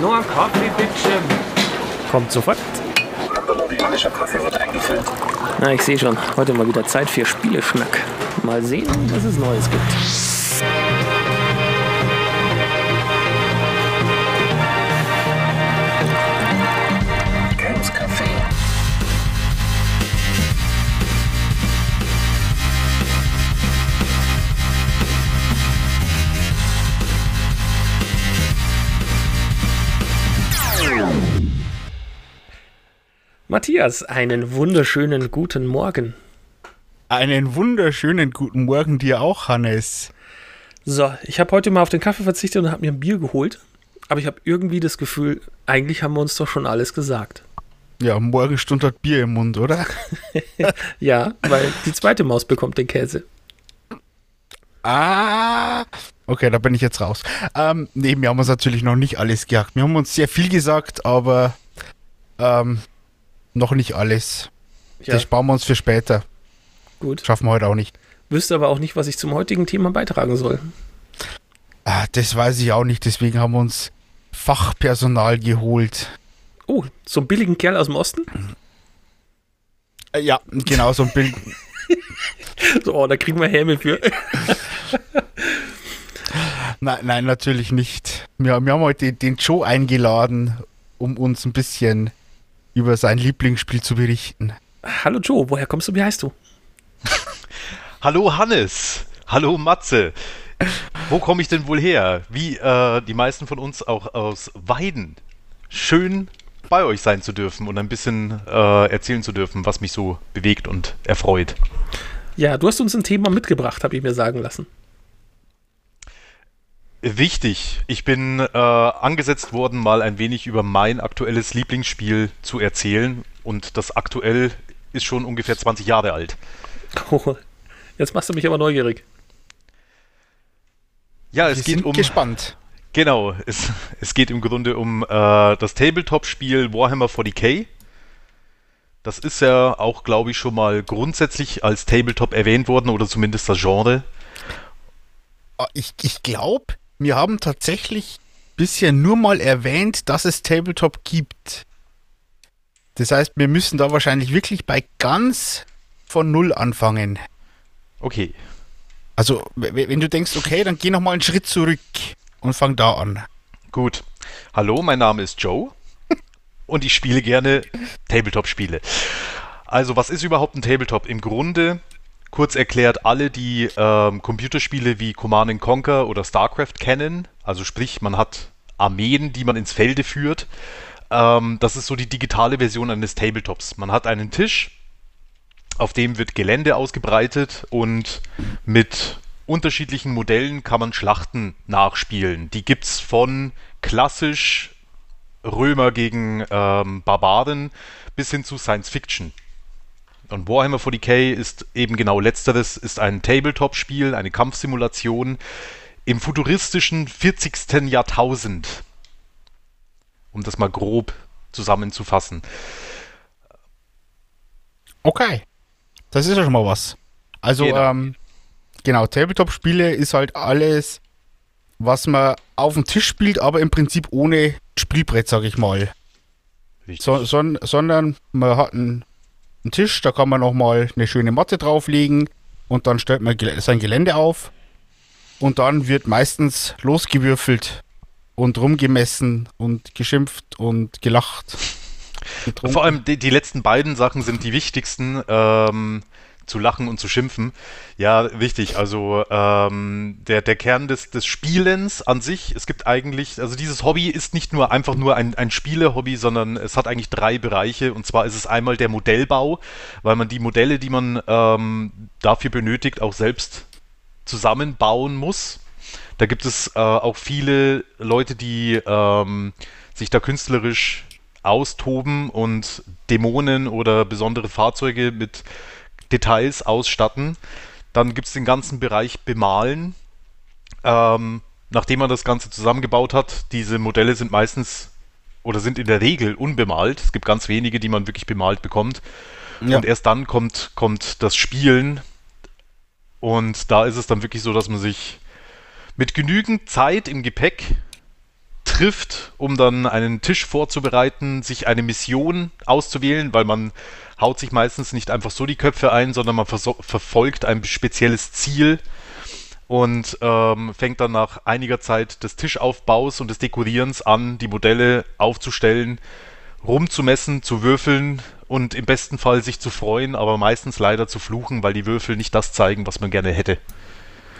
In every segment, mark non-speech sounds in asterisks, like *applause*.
Nur ein Kaffee, bitte. Kommt sofort. Bolivianischer Kaffee wird eingefüllt. Na, ich sehe schon. Heute mal wieder Zeit für Spieleschnack. Mal sehen, was es Neues gibt. Matthias, einen wunderschönen guten Morgen. Einen wunderschönen guten Morgen dir auch, Hannes. So, ich habe heute mal auf den Kaffee verzichtet und habe mir ein Bier geholt. Aber ich habe irgendwie das Gefühl, eigentlich haben wir uns doch schon alles gesagt. Ja, morgen stund dort Bier im Mund, oder? *laughs* Ja, weil die zweite Maus bekommt den Käse. Ah. Okay, da bin ich jetzt raus. Ähm, nee, wir haben uns natürlich noch nicht alles gesagt. Wir haben uns sehr viel gesagt, aber ähm, noch nicht alles. Ja, Das sparen wir uns für später. gut. Schaffen wir heute auch nicht. Wüsste aber auch nicht, was ich zum heutigen Thema beitragen soll. Ah, das weiß ich auch nicht, deswegen haben wir uns Fachpersonal geholt. Oh, so einen billigen Kerl aus dem Osten? Äh, ja, genau, so ein Bild. *laughs* So, oh, da kriegen wir Helme für. *laughs* nein, nein, natürlich nicht. Wir, wir haben heute den Joe eingeladen, um uns ein bisschen über sein Lieblingsspiel zu berichten. Hallo Joe, woher kommst du? Wie heißt du? *laughs* Hallo Hannes, hallo Matze. Wo komme ich denn wohl her? Wie äh, die meisten von uns auch aus Weiden. Schön bei euch sein zu dürfen und ein bisschen äh, erzählen zu dürfen, was mich so bewegt und erfreut. Ja, du hast uns ein Thema mitgebracht, habe ich mir sagen lassen. Wichtig, ich bin äh, angesetzt worden, mal ein wenig über mein aktuelles Lieblingsspiel zu erzählen und das aktuell ist schon ungefähr 20 Jahre alt. Oh, *laughs* jetzt machst du mich aber neugierig. Ja, Wir es geht sind um gespannt. Genau, es, es geht im Grunde um äh, das Tabletop-Spiel Warhammer 40k. Das ist ja auch, glaube ich, schon mal grundsätzlich als Tabletop erwähnt worden oder zumindest das Genre. Ah, Ich, ich glaube, wir haben tatsächlich bisher nur mal erwähnt, dass es Tabletop gibt. Das heißt, wir müssen da wahrscheinlich wirklich bei ganz von Null anfangen. Okay, Also, wenn du denkst, okay, dann geh noch mal einen Schritt zurück und fang da an. gut. Hallo, mein Name ist Joe *laughs* und ich spiele gerne Tabletop-Spiele. Also, was ist überhaupt ein Tabletop? Im Grunde, kurz erklärt, alle, die ähm, Computerspiele wie Command Conquer oder StarCraft kennen, also sprich, man hat Armeen, die man ins Felde führt. Ähm, das ist so die digitale Version eines Tabletops. Man hat einen Tisch, auf dem wird Gelände ausgebreitet und mit unterschiedlichen Modellen kann man Schlachten nachspielen. Die gibt's von klassisch Römer gegen ähm, Barbaren bis hin zu Science Fiction. Und Warhammer 40k ist eben genau letzteres, ist ein Tabletop-Spiel, eine Kampfsimulation im futuristischen 40. Jahrtausend. Um das mal grob zusammenzufassen. Okay. Das ist ja schon mal was. Also, Genau. ähm, genau, Tabletop-Spiele ist halt alles, was man auf dem Tisch spielt, aber im Prinzip ohne Spielbrett, sag ich mal. So, son, sondern man hat einen, einen Tisch, da kann man nochmal eine schöne Matte drauflegen und dann stellt man sein Gelände auf und dann wird meistens losgewürfelt und rumgemessen und geschimpft und gelacht. getrunken. Vor allem die, die letzten beiden Sachen sind die wichtigsten. Ähm, zu lachen und zu schimpfen. Ja, wichtig. Also ähm, der, der Kern des, des Spielens an sich, es gibt eigentlich, also dieses Hobby ist nicht nur einfach nur ein, ein Spiele-Hobby, sondern es hat eigentlich drei Bereiche. Und zwar ist es einmal der Modellbau, weil man die Modelle, die man ähm, dafür benötigt, auch selbst zusammenbauen muss. Da gibt es äh, auch viele Leute, die ähm, sich da künstlerisch austoben und Dämonen oder besondere Fahrzeuge mit Details ausstatten. Dann gibt es den ganzen Bereich Bemalen. Ähm, nachdem man das Ganze zusammengebaut hat, diese Modelle sind meistens oder sind in der Regel unbemalt. Es gibt ganz wenige, die man wirklich bemalt bekommt. Ja. Und erst dann kommt, kommt das Spielen. Und da ist es dann wirklich so, dass man sich mit genügend Zeit im Gepäck trifft, um dann einen Tisch vorzubereiten, sich eine Mission auszuwählen, weil man haut sich meistens nicht einfach so die Köpfe ein, sondern man verfolgt ein spezielles Ziel und ähm, fängt dann nach einiger Zeit des Tischaufbaus und des Dekorierens an, die Modelle aufzustellen, rumzumessen, zu würfeln und im besten Fall sich zu freuen, aber meistens leider zu fluchen, weil die Würfel nicht das zeigen, was man gerne hätte.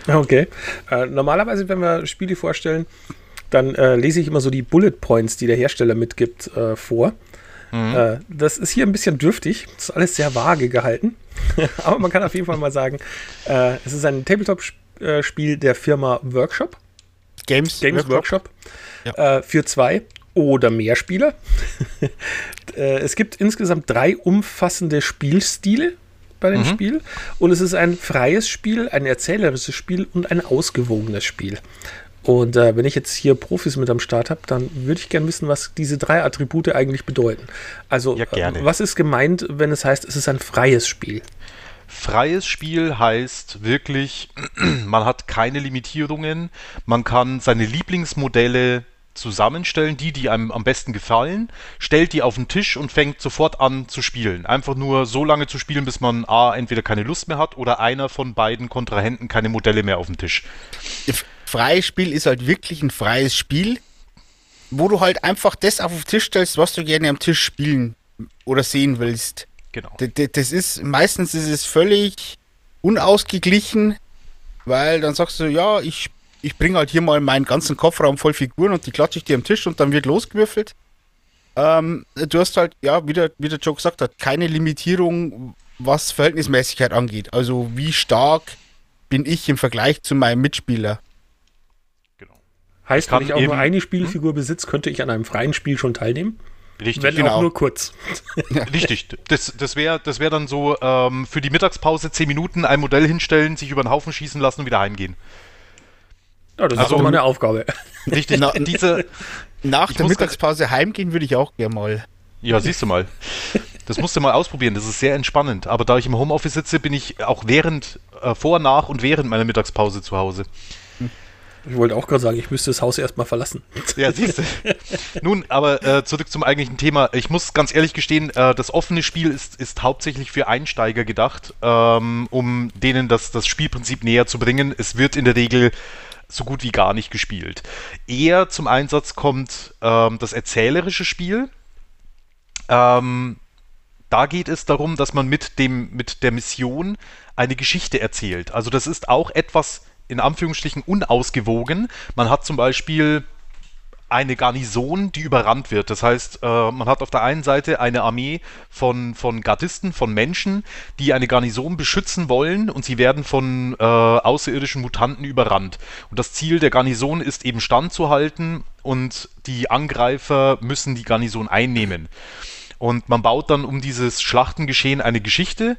Okay. Äh, normalerweise, wenn wir Spiele vorstellen, dann äh, lese ich immer so die Bullet Points, die der Hersteller mitgibt, äh, vor. Mhm. Äh, das ist hier ein bisschen dürftig. Das ist alles sehr vage gehalten. *laughs* Aber man kann auf jeden Fall mal sagen, äh, es ist ein Tabletop-Spiel der Firma Workshop. Games, Games Workshop. Workshop. Ja. Äh, für zwei oder mehr Spieler. *laughs* es gibt insgesamt drei umfassende Spielstile bei dem mhm. Spiel. Und es ist ein freies Spiel, ein erzählerisches Spiel und ein ausgewogenes Spiel. Und äh, wenn ich jetzt hier Profis mit am Start habe, dann würde ich gerne wissen, was diese drei Attribute eigentlich bedeuten. Also, ja, äh, was ist gemeint, wenn es heißt, es ist ein freies Spiel? Freies Spiel heißt wirklich, *clears throat* man hat keine Limitierungen, man kann seine Lieblingsmodelle zusammenstellen, die, die einem am besten gefallen, stellt die auf den Tisch und fängt sofort an zu spielen. Einfach nur so lange zu spielen, bis man A, entweder keine Lust mehr hat oder einer von beiden Kontrahenten keine Modelle mehr auf dem Tisch freies Spiel ist halt wirklich ein freies Spiel, wo du halt einfach das auf den Tisch stellst, was du gerne am Tisch spielen oder sehen willst. Genau. Das ist, meistens ist es völlig unausgeglichen, weil dann sagst du, ja, ich, ich bringe halt hier mal meinen ganzen Kofferraum voll Figuren und die klatsche ich dir am Tisch und dann wird losgewürfelt. Ähm, du hast halt, ja, wie der, wie der Joe gesagt hat, keine Limitierung, was Verhältnismäßigkeit angeht. Also wie stark bin ich im Vergleich zu meinem Mitspieler. Heißt, wenn ich auch nur eine Spielfigur hm? besitze, könnte ich an einem freien Spiel schon teilnehmen? Richtig, wenn genau. auch nur kurz. *laughs* Richtig, das, das wäre das wär dann so ähm, für die Mittagspause 10 Minuten ein Modell hinstellen, sich über den Haufen schießen lassen und wieder heimgehen. Ja, das also, ist auch meine Aufgabe. *laughs* Richtig, Na, diese, nach der Mittagspause heimgehen würde ich auch gerne mal. Ja, siehst du mal. Das musst du mal ausprobieren, das ist sehr entspannend. Aber da ich im Homeoffice sitze, bin ich auch während, äh, vor, nach und während meiner Mittagspause zu Hause. Ich wollte auch gerade sagen, ich müsste das Haus erstmal verlassen. *laughs* Ja, siehst du. Nun, aber äh, zurück zum eigentlichen Thema. Ich muss ganz ehrlich gestehen, äh, das offene Spiel ist, ist hauptsächlich für Einsteiger gedacht, ähm, um denen das, das Spielprinzip näher zu bringen. Es wird in der Regel so gut wie gar nicht gespielt. Eher zum Einsatz kommt ähm, das erzählerische Spiel. Ähm, da geht es darum, dass man mit, dem, mit der Mission eine Geschichte erzählt. Also das ist auch etwas in Anführungsstrichen unausgewogen. Man hat zum Beispiel eine Garnison, die überrannt wird. Das heißt, äh, man hat auf der einen Seite eine Armee von, von Gardisten, von Menschen, die eine Garnison beschützen wollen und sie werden von äh, außerirdischen Mutanten überrannt. Und das Ziel der Garnison ist eben standzuhalten und die Angreifer müssen die Garnison einnehmen. Und man baut dann um dieses Schlachtengeschehen eine Geschichte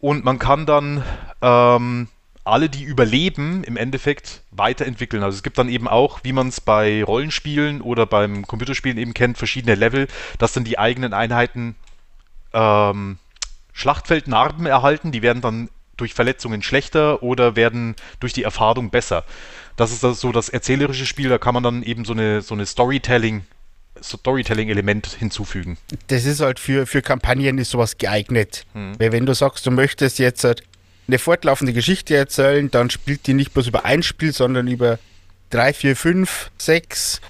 und man kann dann ähm, alle, die überleben, im Endeffekt weiterentwickeln. Also es gibt dann eben auch, wie man es bei Rollenspielen oder beim Computerspielen eben kennt, verschiedene Level, dass dann die eigenen Einheiten ähm, Schlachtfeldnarben erhalten. Die werden dann durch Verletzungen schlechter oder werden durch die Erfahrung besser. Das ist das so das erzählerische Spiel, da kann man dann eben so eine, so eine Storytelling Storytelling-Element hinzufügen. Das ist halt für, für Kampagnen ist sowas geeignet. Hm. Weil wenn du sagst, du möchtest jetzt halt eine fortlaufende Geschichte erzählen, dann spielt die nicht bloß über ein Spiel, sondern über drei, vier, fünf, sechs.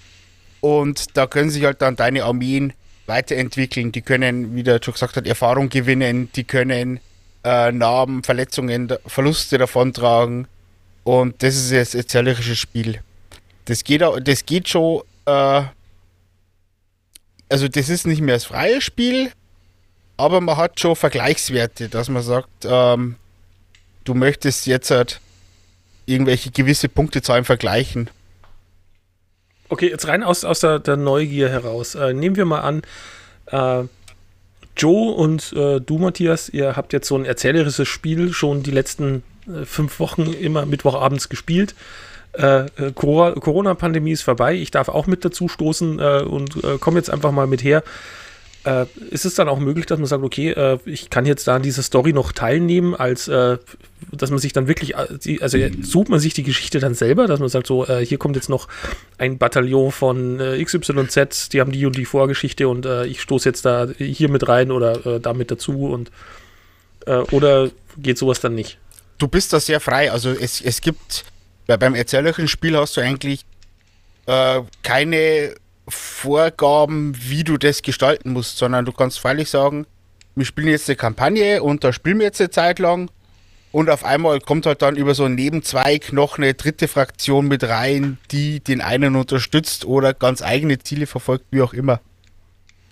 Und da können sich halt dann deine Armeen weiterentwickeln. Die können, wie der schon gesagt hat, Erfahrung gewinnen, die können äh, Narben, Verletzungen, Verluste davontragen. Und das ist das erzählerische Spiel. Das geht, das geht schon, äh, also das ist nicht mehr das freie Spiel, aber man hat schon Vergleichswerte, dass man sagt, ähm, du möchtest jetzt halt irgendwelche gewisse Punktezahlen vergleichen. Okay, jetzt rein aus, aus der, der Neugier heraus. Äh, nehmen wir mal an, äh, Joe und äh, du, Matthias, ihr habt jetzt so ein erzählerisches Spiel schon die letzten äh, fünf Wochen immer Mittwochabends gespielt. Äh, äh, Corona-Pandemie ist vorbei. Ich darf auch mit dazu stoßen und komme jetzt einfach mal mit her. Äh, ist es dann auch möglich, dass man sagt, okay, äh, ich kann jetzt da an dieser Story noch teilnehmen, als äh, dass man sich dann wirklich, äh, also sucht man sich die Geschichte dann selber, dass man sagt, so, äh, hier kommt jetzt noch ein Bataillon von äh, XYZ, die haben die und die Vorgeschichte und ich stoße jetzt da hier mit rein oder damit dazu und oder geht sowas dann nicht? du bist da sehr frei. Also es, es gibt, bei, beim erzählerischen Spiel hast du eigentlich keine Vorgaben, wie du das gestalten musst, sondern du kannst freilich sagen, wir spielen jetzt eine Kampagne und da spielen wir jetzt eine Zeit lang und auf einmal kommt halt dann über so einen Nebenzweig noch eine dritte Fraktion mit rein, die den einen unterstützt oder ganz eigene Ziele verfolgt, wie auch immer.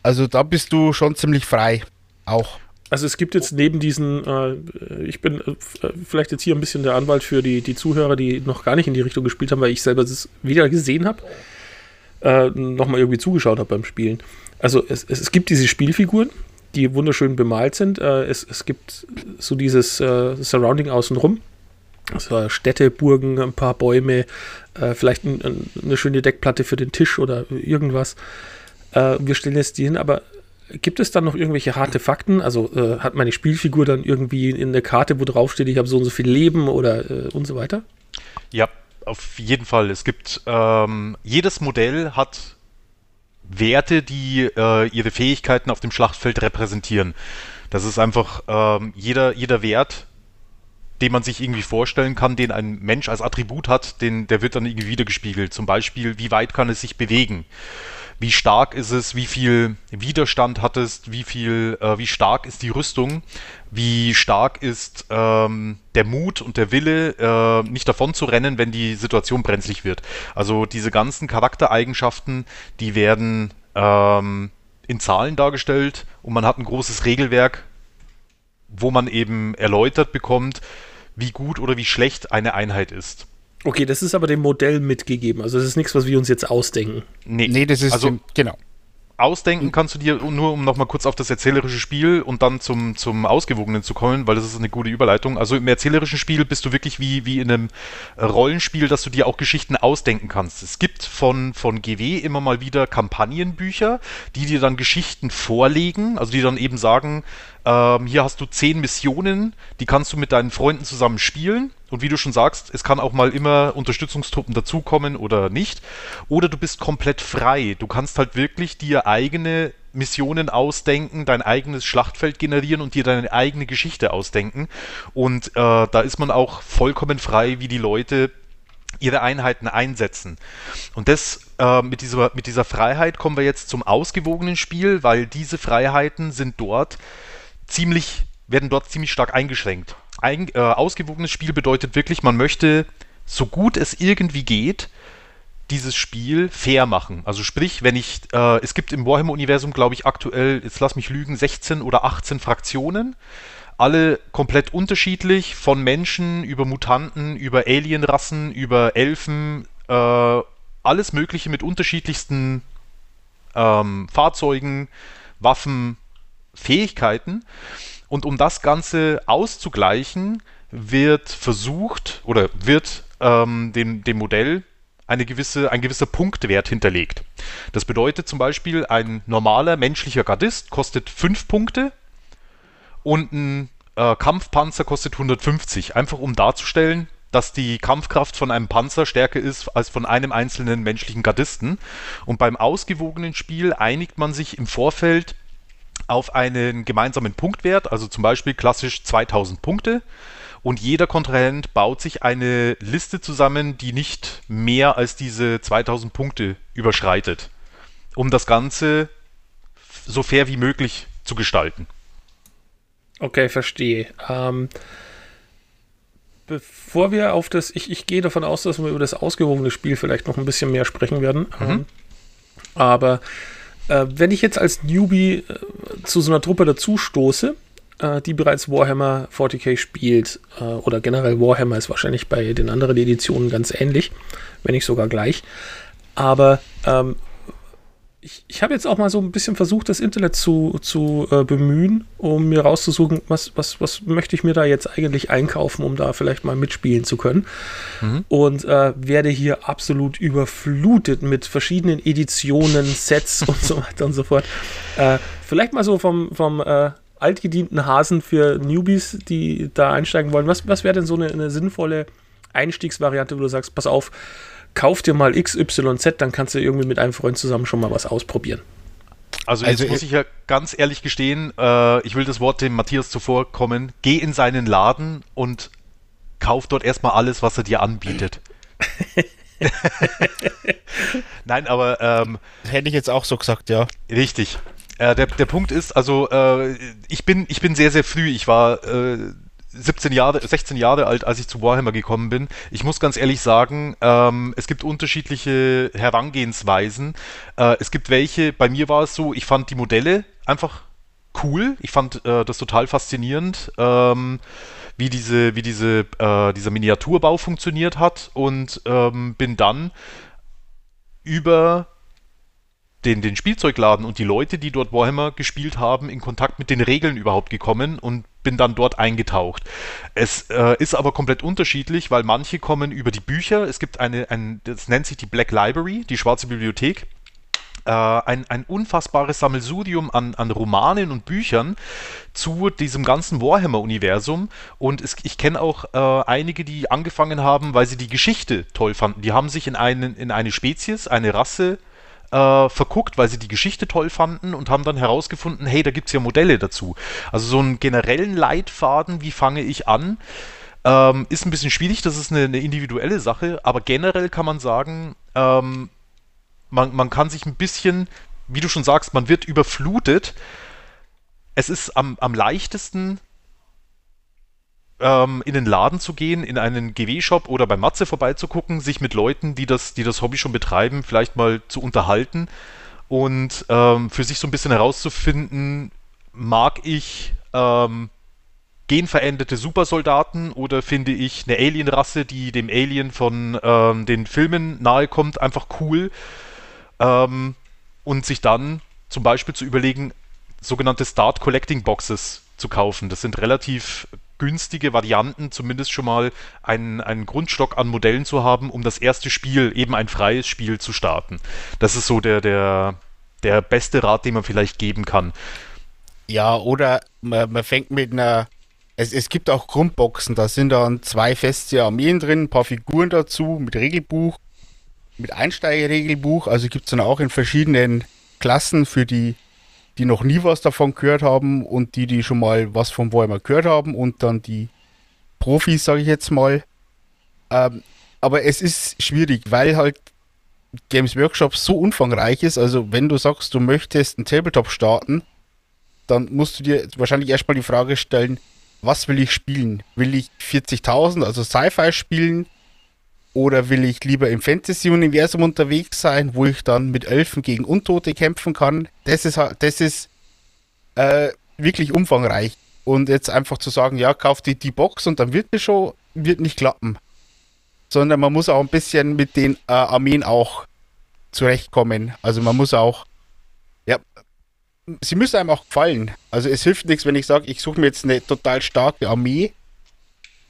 Also da bist du schon ziemlich frei. Auch. Also es gibt jetzt neben diesen, äh, ich bin äh, äh, vielleicht jetzt hier ein bisschen der Anwalt für die, die Zuhörer, die noch gar nicht in die Richtung gespielt haben, weil ich selber es weder gesehen habe, äh, noch mal irgendwie zugeschaut habe beim Spielen. Also es, es, es gibt diese Spielfiguren, die wunderschön bemalt sind. Äh, es, es gibt so dieses äh, Surrounding außenrum. Also Städte, Burgen, ein paar Bäume, äh, vielleicht ein, ein, eine schöne Deckplatte für den Tisch oder irgendwas. Äh, wir stellen jetzt die hin, aber gibt es dann noch irgendwelche harte Fakten? Also äh, hat meine Spielfigur dann irgendwie in der Karte, wo drauf steht, ich habe so und so viel Leben oder äh, und so weiter? Ja, auf jeden Fall. Es gibt, ähm, jedes Modell hat Werte, die äh, ihre Fähigkeiten auf dem Schlachtfeld repräsentieren. Das ist einfach ähm, jeder, jeder Wert, den man sich irgendwie vorstellen kann, den ein Mensch als Attribut hat, den, der wird dann irgendwie wiedergespiegelt. Zum Beispiel, wie weit kann es sich bewegen? Wie stark ist es? Wie viel Widerstand hat es? Wie viel, äh, wie stark ist die Rüstung? Wie stark ist ähm, der Mut und der Wille, äh, nicht davon zu rennen, wenn die Situation brenzlig wird? Also diese ganzen Charaktereigenschaften, die werden ähm, in Zahlen dargestellt und man hat ein großes Regelwerk, wo man eben erläutert bekommt, wie gut oder wie schlecht eine Einheit ist. Okay, das ist aber dem Modell mitgegeben. Also das ist nichts, was wir uns jetzt ausdenken. Nee, das ist also dem- genau. ausdenken kannst du dir nur, um nochmal kurz auf das erzählerische Spiel und dann zum, zum Ausgewogenen zu kommen, weil das ist eine gute Überleitung. Also im erzählerischen Spiel bist du wirklich wie, wie in einem Rollenspiel, dass du dir auch Geschichten ausdenken kannst. Es gibt von, von GW immer mal wieder Kampagnenbücher, die dir dann Geschichten vorlegen, also die dann eben sagen, ähm, hier hast du zehn Missionen, die kannst du mit deinen Freunden zusammen spielen. Und wie du schon sagst, es kann auch mal immer Unterstützungstruppen dazukommen oder nicht. Oder du bist komplett frei. Du kannst halt wirklich dir eigene Missionen ausdenken, dein eigenes Schlachtfeld generieren und dir deine eigene Geschichte ausdenken. Und äh, da ist man auch vollkommen frei, wie die Leute ihre Einheiten einsetzen. Und das äh, mit, dieser, mit dieser Freiheit kommen wir jetzt zum ausgewogenen Spiel, weil diese Freiheiten sind dort ziemlich, werden dort ziemlich stark eingeschränkt. Ein, äh, ausgewogenes Spiel bedeutet wirklich, man möchte so gut es irgendwie geht, dieses Spiel fair machen. Also sprich, wenn ich, äh, es gibt im Warhammer-Universum, glaube ich, aktuell, jetzt lass mich lügen, 16 oder 18 Fraktionen. Alle komplett unterschiedlich, von Menschen über Mutanten, über Alienrassen, über Elfen, äh, alles Mögliche mit unterschiedlichsten ähm, Fahrzeugen, Waffen, Fähigkeiten. Und um das Ganze auszugleichen, wird versucht oder wird ähm, dem, dem Modell eine gewisse, ein gewisser Punktwert hinterlegt. Das bedeutet zum Beispiel, ein normaler menschlicher Gardist kostet 5 Punkte und ein äh, Kampfpanzer kostet 150. Einfach um darzustellen, dass die Kampfkraft von einem Panzer stärker ist als von einem einzelnen menschlichen Gardisten. Und beim ausgewogenen Spiel einigt man sich im Vorfeld auf einen gemeinsamen Punktwert, also zum Beispiel klassisch 2000 Punkte. Und jeder Kontrahent baut sich eine Liste zusammen, die nicht mehr als diese 2000 Punkte überschreitet, um das Ganze so fair wie möglich zu gestalten. Okay, verstehe. Ähm, bevor wir auf das, ich, ich gehe davon aus, dass wir über das ausgewogene Spiel vielleicht noch ein bisschen mehr sprechen werden. Ähm, aber äh, wenn ich jetzt als Newbie äh, zu so einer Truppe dazu stoße, äh, die bereits Warhammer 40k spielt, äh, oder generell Warhammer ist wahrscheinlich bei den anderen Editionen ganz ähnlich, wenn nicht sogar gleich. Aber ähm, ich, ich habe jetzt auch mal so ein bisschen versucht, das Internet zu, zu äh, bemühen, um mir rauszusuchen, was, was, was möchte ich mir da jetzt eigentlich einkaufen, um da vielleicht mal mitspielen zu können. Mhm. Und äh, werde hier absolut überflutet mit verschiedenen Editionen, *laughs* Sets und so weiter und so fort. Äh, vielleicht mal so vom, vom äh, altgedienten Hasen für Newbies, die da einsteigen wollen. Was, was wäre denn so eine, eine sinnvolle Einstiegsvariante, wo du sagst, pass auf, kauf dir mal XYZ, dann kannst du irgendwie mit einem Freund zusammen schon mal was ausprobieren. Also jetzt also, muss ich ja ganz ehrlich gestehen, äh, ich will das Wort dem Matthias zuvorkommen, geh in seinen Laden und kauf dort erstmal alles, was er dir anbietet. *laughs* Nein, aber ähm, hätte ich jetzt auch so gesagt, ja. Richtig. Äh, der, der Punkt ist, also äh, ich bin ich bin sehr sehr früh. Ich war äh, 17 Jahre, 16 Jahre alt, als ich zu Warhammer gekommen bin. Ich muss ganz ehrlich sagen, ähm, es gibt unterschiedliche Herangehensweisen. Äh, es gibt welche, bei mir war es so, ich fand die Modelle einfach cool. Ich fand äh, das total faszinierend, ähm, wie diese, wie diese, äh, dieser Miniaturbau funktioniert hat und ähm, bin dann über den, den Spielzeugladen und die Leute, die dort Warhammer gespielt haben, in Kontakt mit den Regeln überhaupt gekommen und bin dann dort eingetaucht. Es äh, ist aber komplett unterschiedlich, weil manche kommen über die Bücher. Es gibt eine, ein, das nennt sich die Black Library, die schwarze Bibliothek. Äh, ein, ein unfassbares Sammelsurium an, an Romanen und Büchern zu diesem ganzen Warhammer-Universum. Und es, ich kenne auch äh, einige, die angefangen haben, weil sie die Geschichte toll fanden. Die haben sich in, einen, in eine Spezies, eine Rasse äh, verguckt, weil sie die Geschichte toll fanden und haben dann herausgefunden, hey, da gibt es ja Modelle dazu. Also so einen generellen Leitfaden, wie fange ich an, ähm, ist ein bisschen schwierig, das ist eine, eine, individuelle Sache, aber generell kann man sagen, ähm, man, man kann sich ein bisschen, wie du schon sagst, man wird überflutet. Es ist am, am leichtesten, ähm, in den Laden zu gehen, in einen GW-Shop oder bei Matze vorbeizugucken, sich mit Leuten, die das, die das Hobby schon betreiben, vielleicht mal zu unterhalten und ähm, für sich so ein bisschen herauszufinden, mag ich ähm, genveränderte Supersoldaten oder finde ich eine Alien-Rasse, die dem Alien von ähm, den Filmen nahe kommt, einfach cool ähm, und sich dann zum Beispiel zu überlegen, sogenannte Start Collecting Boxes zu kaufen. Das sind relativ günstige Varianten, zumindest schon mal einen, einen Grundstock an Modellen zu haben, um das erste Spiel, eben ein freies Spiel, zu starten. Das ist so der, der, der beste Rat, den man vielleicht geben kann. Ja, oder man, man fängt mit einer. Es, es gibt auch Grundboxen, da sind dann zwei feste Armeen drin, ein paar Figuren dazu, mit Regelbuch, mit Einsteigerregelbuch. Also gibt es dann auch in verschiedenen Klassen für die die noch nie was davon gehört haben und die, die schon mal was von Warhammer gehört haben und dann die Profis, sage ich jetzt mal. Ähm, aber es ist schwierig, weil halt Games Workshop so umfangreich ist. Also wenn du sagst, du möchtest einen Tabletop starten, dann musst du dir wahrscheinlich erstmal die Frage stellen, was will ich spielen? Will ich 40.000, also Sci-Fi spielen? Oder will ich lieber im Fantasy-Universum unterwegs sein, wo ich dann mit Elfen gegen Untote kämpfen kann? Das ist, das ist äh, wirklich umfangreich. Und jetzt einfach zu sagen, ja, kauf die, die Box und dann wird es schon, wird nicht klappen. Sondern man muss auch ein bisschen mit den äh, Armeen auch zurechtkommen. Also man muss auch, ja, sie müssen einem auch gefallen. Also es hilft nichts, wenn ich sage, ich suche mir jetzt eine total starke Armee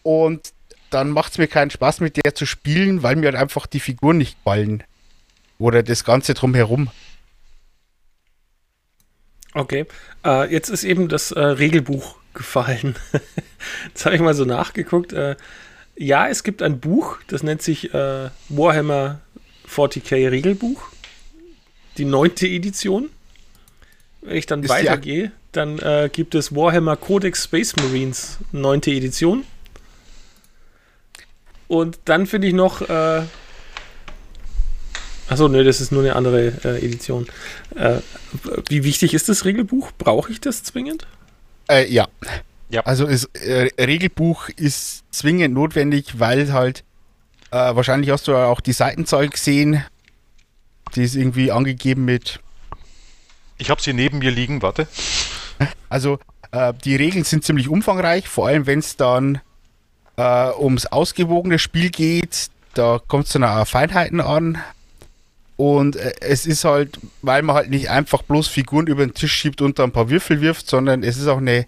und dann macht es mir keinen Spaß, mit der zu spielen, weil mir halt einfach die Figuren nicht gefallen. Oder das Ganze drumherum. Okay. Äh, jetzt ist eben das äh, Regelbuch gefallen. *laughs* jetzt habe ich mal so nachgeguckt. Äh, ja, es gibt ein Buch, das nennt sich äh, Warhammer 40k Regelbuch. Die neunte Edition. Wenn ich dann weitergehe, dann äh, gibt es Warhammer Codex Space Marines, neunte Edition. Und dann finde ich noch. Äh, Achso, ne, das ist nur eine andere äh, Edition. Äh, wie wichtig ist das Regelbuch? Brauche ich das zwingend? Äh, ja. ja. Also das äh, Regelbuch ist zwingend notwendig, weil halt äh, wahrscheinlich hast du auch die Seitenzahl gesehen. Die ist irgendwie angegeben mit. Ich habe sie neben mir liegen, warte. Also äh, die Regeln sind ziemlich umfangreich, vor allem wenn es dann äh, ums ausgewogene Spiel geht. Da kommt es dann auch Feinheiten an. Und äh, es ist halt, weil man halt nicht einfach bloß Figuren über den Tisch schiebt und da ein paar Würfel wirft, sondern es ist auch eine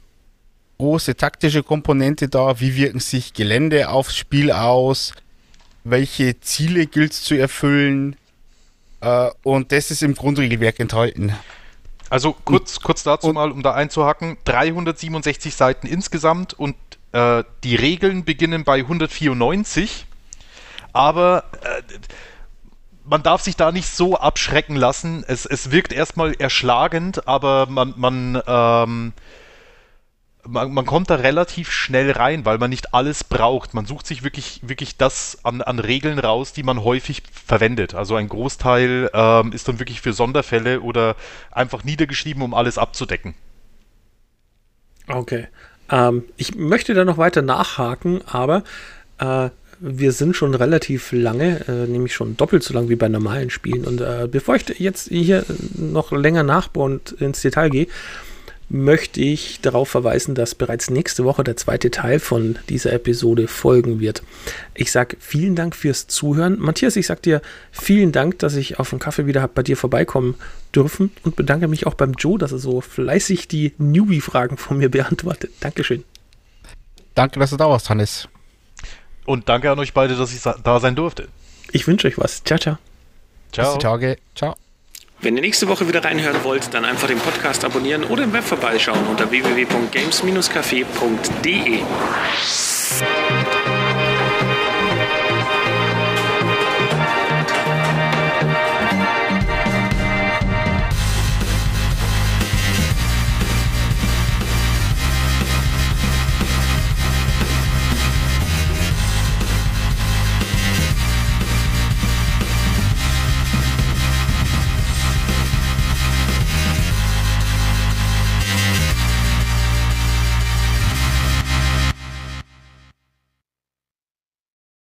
große taktische Komponente da. Wie wirken sich Gelände aufs Spiel aus? Welche Ziele gilt es zu erfüllen? Äh, und das ist im Grundregelwerk enthalten. Also kurz, kurz dazu und- mal, um da einzuhacken, 367 Seiten insgesamt und äh, die Regeln beginnen bei 194, aber äh, man darf sich da nicht so abschrecken lassen. Es, es wirkt erstmal erschlagend, aber man, man, ähm, man, man kommt da relativ schnell rein, weil man nicht alles braucht. Man sucht sich wirklich, wirklich das an, an Regeln raus, die man häufig verwendet. Also ein Großteil ähm, ist dann wirklich für Sonderfälle oder einfach niedergeschrieben, um alles abzudecken. Okay. Ähm, ich möchte da noch weiter nachhaken, aber äh, wir sind schon relativ lange, äh, nämlich schon doppelt so lang wie bei normalen Spielen. Und äh, bevor ich jetzt hier noch länger nachbaue und ins Detail gehe, möchte ich darauf verweisen, dass bereits nächste Woche der zweite Teil von dieser Episode folgen wird. Ich sage vielen Dank fürs Zuhören. Matthias, ich sage dir vielen Dank, dass ich auf dem Kaffee wieder habe bei dir vorbeikommen dürfen und bedanke mich auch beim Joe, dass er so fleißig die Newbie-Fragen von mir beantwortet. Dankeschön. Danke, dass du da warst, Hannes. Und danke an euch beide, dass ich da sein durfte. Ich wünsche euch was. Ciao, ciao. Bis Ciao. die Tage. Ciao. Wenn ihr nächste Woche wieder reinhören wollt, dann einfach den Podcast abonnieren oder im Web vorbeischauen unter www.games-café.de.